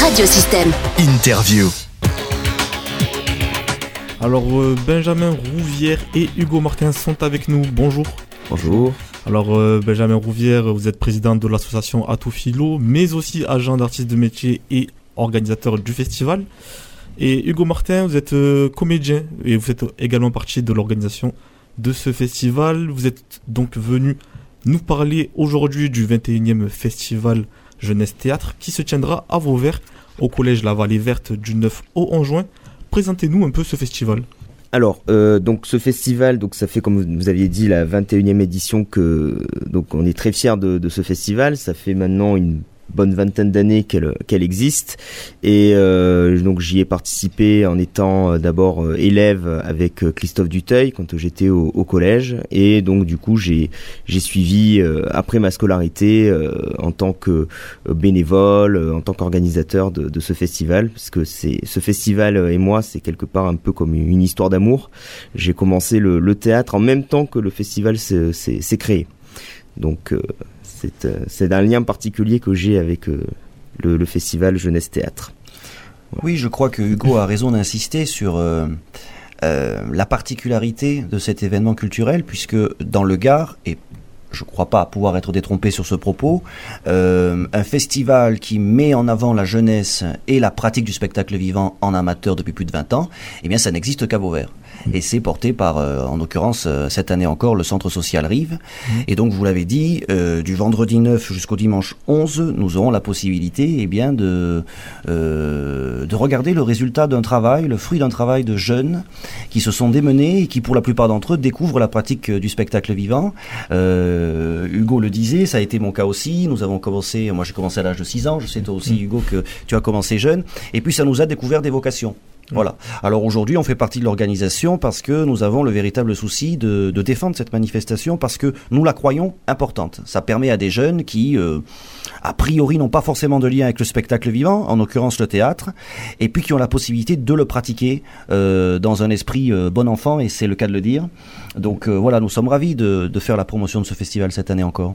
Radiosystème. Interview. Alors euh, Benjamin Rouvière et Hugo Martin sont avec nous. Bonjour. Bonjour. Alors euh, Benjamin Rouvière, vous êtes président de l'association Atophilo, mais aussi agent d'artistes de métier et organisateur du festival. Et Hugo Martin, vous êtes euh, comédien et vous êtes également partie de l'organisation de ce festival. Vous êtes donc venu nous parler aujourd'hui du 21e festival Jeunesse Théâtre qui se tiendra à Vauvert au collège La Vallée Verte du 9 au 11 juin. Présentez-nous un peu ce festival. Alors, euh, donc ce festival, donc ça fait comme vous aviez dit la 21e édition que donc on est très fiers de, de ce festival. Ça fait maintenant une bonne vingtaine d'années qu'elle qu'elle existe. Et euh, donc j'y ai participé en étant euh, d'abord euh, élève avec Christophe Duteuil quand j'étais au, au, collège. Et donc du coup j'ai j'ai suivi après ma scolarité en tant que bénévole en tant qu'organisateur de, de, ce festival. Parce que c'est ce festival et moi c'est quelque part un peu comme une histoire d'amour. J'ai commencé le, le, théâtre en même temps que le festival s'est créé. Donc euh, c'est un lien particulier que j'ai avec euh, le, festival Jeunesse Théâtre. Oui, je crois que Hugo a raison d'insister sur euh, euh, la particularité de cet événement culturel, puisque dans le Gard, et je ne crois pas pouvoir être détrompé sur ce propos, euh, un festival qui met en avant la jeunesse et la pratique du spectacle vivant en amateur depuis plus de 20 ans, eh bien ça n'existe qu'à Vauvert. Et c'est porté par, euh, en l'occurrence, euh, cette année encore, le Centre social Rive. Et donc, vous l'avez dit, euh, du vendredi 9 jusqu'au dimanche 11, nous aurons la possibilité eh bien, de, euh, de regarder le résultat d'un travail, le fruit d'un travail de jeunes qui se sont démenés et qui, pour la plupart d'entre eux, découvrent la pratique du spectacle vivant. Euh, Hugo le disait, ça a été mon cas aussi. Nous avons commencé, moi j'ai commencé à l'âge de 6 ans, je sais toi aussi Hugo que tu as commencé jeune. Et puis ça nous a découvert des vocations. Voilà. Alors aujourd'hui, on fait partie de l'organisation parce que nous avons le véritable souci de, défendre cette manifestation parce que nous la croyons importante. Ça permet à des jeunes qui, euh, a priori, n'ont pas forcément de lien avec le spectacle vivant, en l'occurrence le théâtre, et puis qui ont la possibilité de le pratiquer euh, dans un esprit euh, bon enfant, et c'est le cas de le dire. Donc voilà, nous sommes ravis de, de faire la promotion de ce festival cette année encore.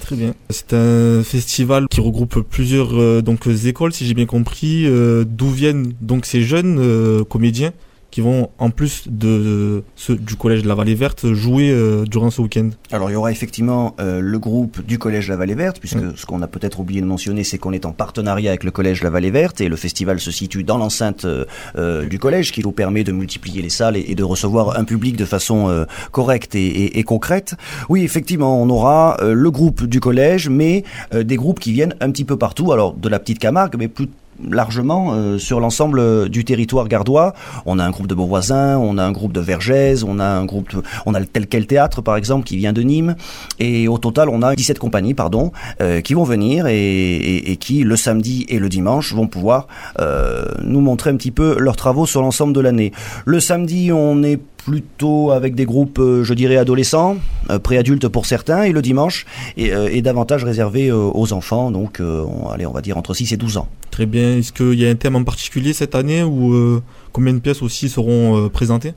Très bien. C'est un festival qui regroupe plusieurs donc écoles, si j'ai bien compris, d'où viennent donc ces jeunes euh, comédiens qui vont, en plus de ceux du Collège de la Vallée Verte, jouer euh, durant ce week-end Alors, il y aura effectivement euh, le groupe du Collège de la Vallée Verte, puisque mmh. ce qu'on a peut-être oublié de mentionner, c'est qu'on est en partenariat avec le Collège de la Vallée Verte, et le festival se situe dans l'enceinte euh, du collège, qui nous permet de multiplier les salles et, et de recevoir un public de façon correcte et, et, et, concrète. Oui, effectivement, on aura le groupe du collège, mais des groupes qui viennent un petit peu partout, alors de la petite Camargue, mais plus largement euh, sur l'ensemble du territoire gardois. On a un groupe de Beauvoisin, on a un groupe de Vergès, on a un groupe, de, on a le tel quel théâtre par exemple qui vient de Nîmes, et au total on a 17 compagnies pardon euh, qui vont venir et, qui le samedi et le dimanche vont pouvoir euh, nous montrer un petit peu leurs travaux sur l'ensemble de l'année. Le samedi on est plutôt avec des groupes, euh, je dirais, adolescents, euh, préadultes pour certains, et le dimanche est, euh, davantage réservé aux enfants, donc on, allez, on va dire entre 6 et 12 ans. Très bien. Est-ce qu'il y a un thème en particulier cette année ou combien de pièces aussi seront présentées?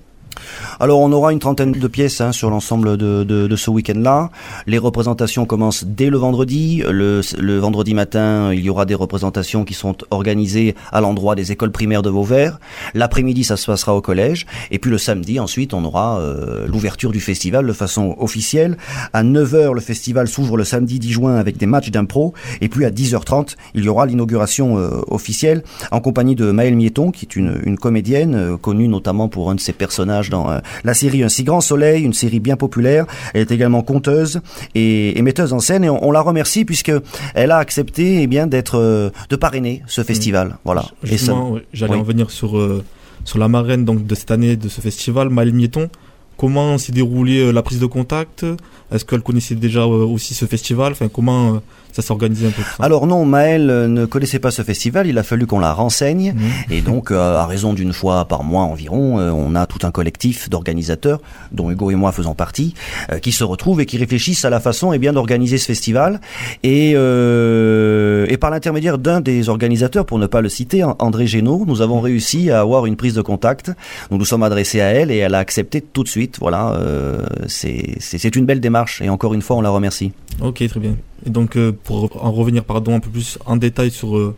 Alors on aura une trentaine de pièces hein, sur l'ensemble de, ce week-end-là. Les représentations commencent dès le vendredi. Le, vendredi matin, il y aura des représentations qui sont organisées à l'endroit des écoles primaires de Vauvert. L'après-midi, ça se passera au collège. Et puis le samedi, ensuite, on aura euh, l'ouverture du festival de façon officielle. À 9h, le festival s'ouvre le samedi 10 juin avec des matchs d'impro. Et puis à 10h30, il y aura l'inauguration euh, officielle en compagnie de Maëlle Mieton, qui est une, une comédienne euh, connue notamment pour un de ses personnages dans euh, la série Un si grand soleil, une série bien populaire. Elle est également conteuse et, et metteuse en scène et on, on, la remercie puisque elle a accepté eh bien d'être euh, de parrainer ce festival. Mmh. Voilà. Justement, j'allais oui. en venir sur euh, sur la marraine donc de cette année de ce festival, Maëlle Mieton. Comment s'est déroulée la prise de contact? Est-ce qu'elle connaissait déjà aussi ce festival? Enfin, comment ça s'organisait un peu Alors non, Maël ne connaissait pas ce festival, il a fallu qu'on la renseigne, mmh. et donc euh, à raison d'une fois par mois environ, euh, on a tout un collectif d'organisateurs, dont Hugo et moi faisons partie, euh, qui se retrouvent et qui réfléchissent à la façon eh bien d'organiser ce festival, et, euh, et par l'intermédiaire d'un des organisateurs, pour ne pas le citer, André Génaud, nous avons réussi à avoir une prise de contact, nous nous sommes adressés à elle, et elle a accepté tout de suite, voilà, euh, c'est une belle démarche, et encore une fois on la remercie. Ok, très bien. Et donc, euh, pour en revenir pardon, un peu plus en détail sur euh,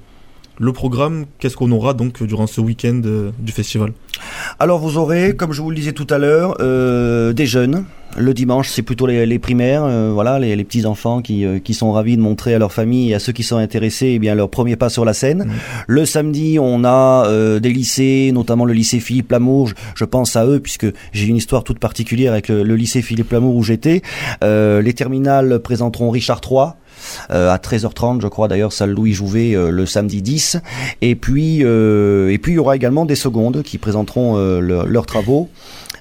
le programme, qu'est-ce qu'on aura donc durant ce week-end du festival? Alors vous aurez, comme je vous le disais tout à l'heure, des jeunes. Le dimanche, c'est plutôt les, primaires, voilà, les, petits enfants qui, qui sont ravis de montrer à leur famille et à ceux qui sont intéressés, eh bien leur premier pas sur la scène. Mmh. Le samedi, on a des lycées, notamment le lycée Philippe Lamour. Je, pense à eux puisque j'ai une histoire toute particulière avec le, lycée Philippe Lamour où j'étais. les terminales présenteront Richard III. Euh, à 13h30, je crois d'ailleurs, salle Louis Jouvet euh, le samedi 10. Et puis, euh, et puis il y aura également des secondes qui présenteront leurs travaux.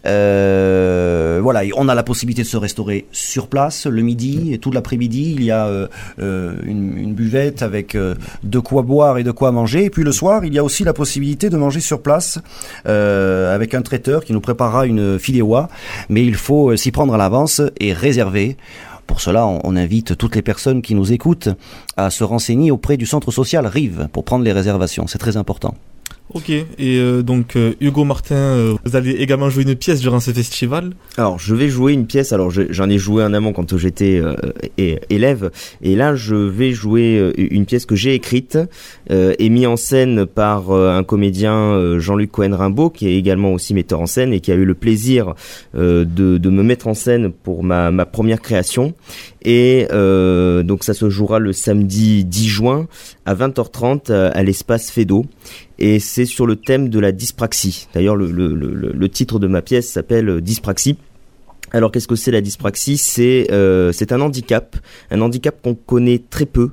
Voilà, on a la possibilité de se restaurer sur place le midi et tout l'après-midi. Il y a une, buvette avec de quoi boire et de quoi manger. Et puis le soir, il y a aussi la possibilité de manger sur place avec un traiteur qui nous préparera une filéoie. Mais il faut s'y prendre à l'avance et réserver. Pour cela, on, invite toutes les personnes qui nous écoutent à se renseigner auprès du centre social Rive pour prendre les réservations. C'est très important. Ok, et euh, donc euh, Hugo Martin, euh, vous allez également jouer une pièce durant ce festival? Alors je vais jouer une pièce, alors j'en ai joué un amont quand j'étais élève, et là je vais jouer une pièce que j'ai écrite et mise en scène par un comédien Jean-Luc Cohen-Rimbaud, qui est également aussi metteur en scène et qui a eu le plaisir de, me mettre en scène pour ma, ma première création. Et donc ça se jouera le samedi 10 juin à 20h30 à l'espace Fedo et c'est sur le thème de la dyspraxie. D'ailleurs, le, le, le, titre de ma pièce s'appelle Dyspraxie. Alors, qu'est-ce que c'est la dyspraxie? C'est euh, c'est un handicap, un handicap qu'on connaît très peu.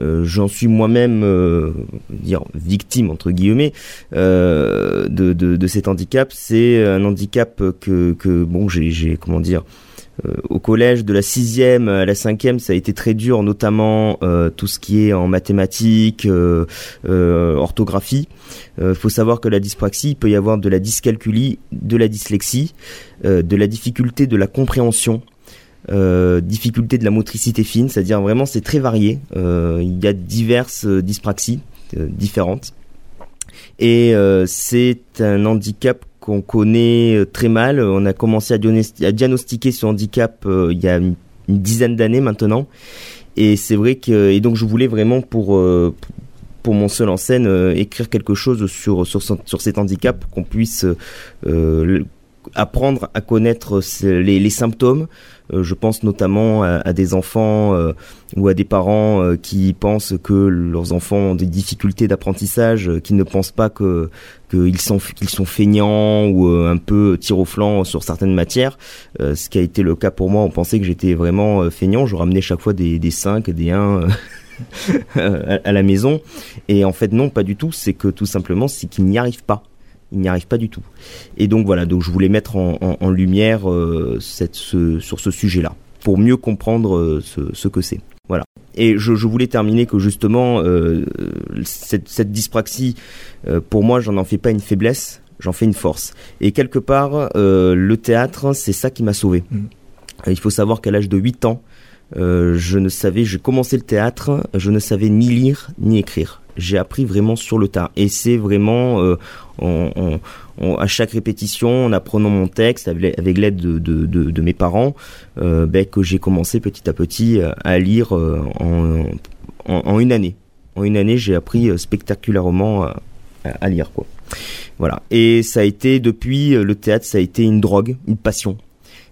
Euh, J'en suis moi-même euh, dire victime entre guillemets euh, de, de, de, cet handicap. C'est un handicap que, que bon j'ai comment dire euh, au collège de la sixième à la cinquième, ça a été très dur, notamment euh, tout ce qui est en mathématiques, euh, orthographie. Il faut savoir que la dyspraxie, il peut y avoir de la dyscalculie, de la dyslexie, de la difficulté de la compréhension. difficulté de la motricité fine, c'est-à-dire vraiment c'est très varié. il y a diverses dyspraxies différentes et c'est un handicap qu'on connaît euh, très mal. On a commencé à, diagnostiquer ce handicap euh, il y a une, dizaine d'années maintenant. Et c'est vrai que et donc je voulais vraiment pour euh, mon seul en scène écrire quelque chose sur cet handicap qu'on puisse apprendre à connaître les, symptômes, euh, je pense notamment à, des enfants euh, ou à des parents euh, qui pensent que leurs enfants ont des difficultés d'apprentissage, qui ne pensent pas que qu'ils sont qu'ils sont feignants ou un peu tir au flanc sur certaines matières. ce qui a été le cas pour moi, on pensait que j'étais vraiment feignant. Je ramenais chaque fois des des 5, des 1 à la maison et en fait non, pas du tout. C'est que tout simplement c'est qu'ils n'y arrivent pas il n'y arrive pas du tout. Et donc voilà, donc je voulais mettre en, lumière euh, cette, sur ce sujet-là, pour mieux comprendre euh, ce, que c'est. Voilà. Et je, voulais terminer que justement, euh, cette, dyspraxie, pour moi, j'en en fais pas une faiblesse, j'en fais une force. Et quelque part, le théâtre, c'est ça qui m'a sauvé. Mmh. Il faut savoir qu'à l'âge de 8 ans, je ne savais, j'ai commencé le théâtre, je ne savais ni lire ni écrire j'ai appris vraiment sur le tas. Et c'est vraiment euh, à chaque répétition, en apprenant mon texte avec, l'aide de, mes parents, euh, ben, que j'ai commencé petit à petit à lire euh, en, une année. En une année, j'ai appris spectaculairement à, à, lire. Quoi. Voilà. Et ça a été depuis le théâtre, ça a été une drogue, une passion.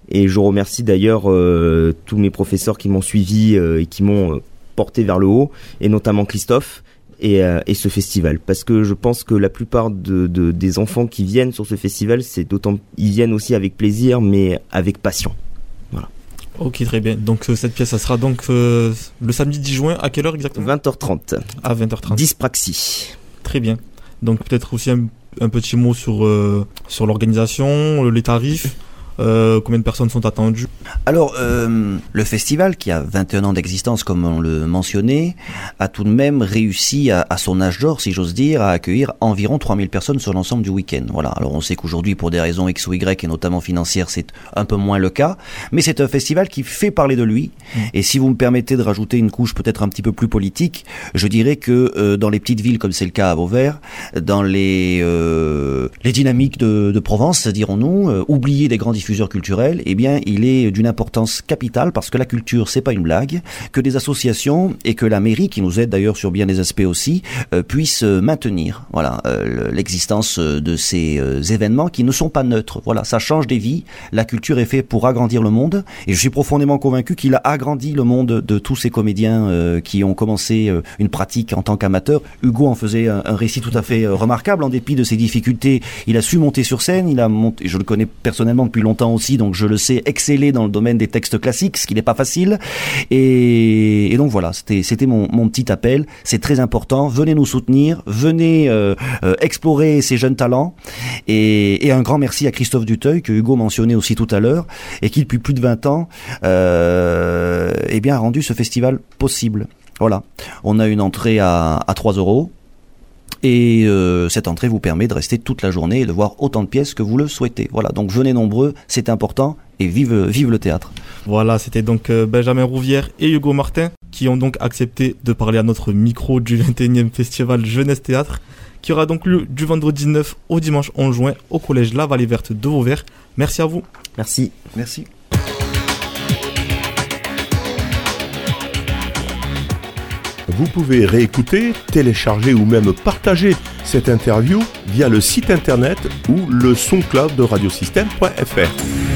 Et je remercie d'ailleurs tous mes professeurs qui m'ont suivi et qui m'ont porté vers le haut, et notamment Christophe, euh, et, ce festival. Parce que je pense que la plupart de, des enfants qui viennent sur ce festival, c'est d'autant, ils viennent aussi avec plaisir, mais avec passion. Voilà. Ok, très bien. Donc euh, cette pièce, ça sera donc euh, le samedi 10 juin, à quelle heure exactement? 20h30. À 20h30. Dyspraxie. Très bien. Donc peut-être aussi un, un, petit mot sur, sur l'organisation, les tarifs. Euh, combien de personnes sont attendues? Alors, euh, le festival, qui a 21 ans d'existence, comme on le mentionnait, a tout de même réussi à, son âge d'or, si j'ose dire, à accueillir environ 3000 personnes sur l'ensemble du week-end. Voilà. Alors, on sait qu'aujourd'hui, pour des raisons X ou Y, et notamment financières, c'est un peu moins le cas, mais c'est un festival qui fait parler de lui. Mmh. Et si vous me permettez de rajouter une couche peut-être un petit peu plus politique, je dirais que euh, dans les petites villes, comme c'est le cas à Vauvert, dans les, les dynamiques de, de Provence, dirons-nous, oublier les grandes diffuseur culturel, eh bien, il est d'une importance capitale parce que la culture, c'est pas une blague, que des associations et que la mairie, qui nous aide d'ailleurs sur bien des aspects aussi, euh, puissent maintenir, voilà, euh, l'existence de ces euh, événements qui ne sont pas neutres. Voilà, ça change des vies. La culture est faite pour agrandir le monde, et je suis profondément convaincu qu'il a agrandi le monde de tous ces comédiens qui ont commencé une pratique en tant qu'amateur. Hugo en faisait un, un, récit tout à fait remarquable en dépit de ses difficultés. Il a su monter sur scène, il a monté, je le connais personnellement depuis longtemps aussi, donc je le sais exceller dans le domaine des textes classiques, ce qui n'est pas facile. Et, donc voilà, c'était mon, petit appel. C'est très important. Venez nous soutenir, venez euh, euh, explorer ces jeunes talents. Et, et, un grand merci à Christophe Duteuil que Hugo mentionnait aussi tout à l'heure et qui depuis plus de 20 ans, euh, eh bien a rendu ce festival possible. Voilà, on a une entrée à, à 3 euros. Et euh, cette entrée vous permet de rester toute la journée et de voir autant de pièces que vous le souhaitez. Voilà, donc venez nombreux, c'est important et vive, vive le théâtre. Voilà, c'était donc euh, Benjamin Rouvière et Hugo Martin qui ont donc accepté de parler à notre micro du 21e festival Jeunesse Théâtre qui aura donc lieu du vendredi 9 au dimanche 11 juin au collège La Vallée Verte de Vauvert. Merci à vous. Merci. Merci. Vous pouvez réécouter, télécharger ou même partager cette interview via le site internet ou le soncloud de radiosystème.fr.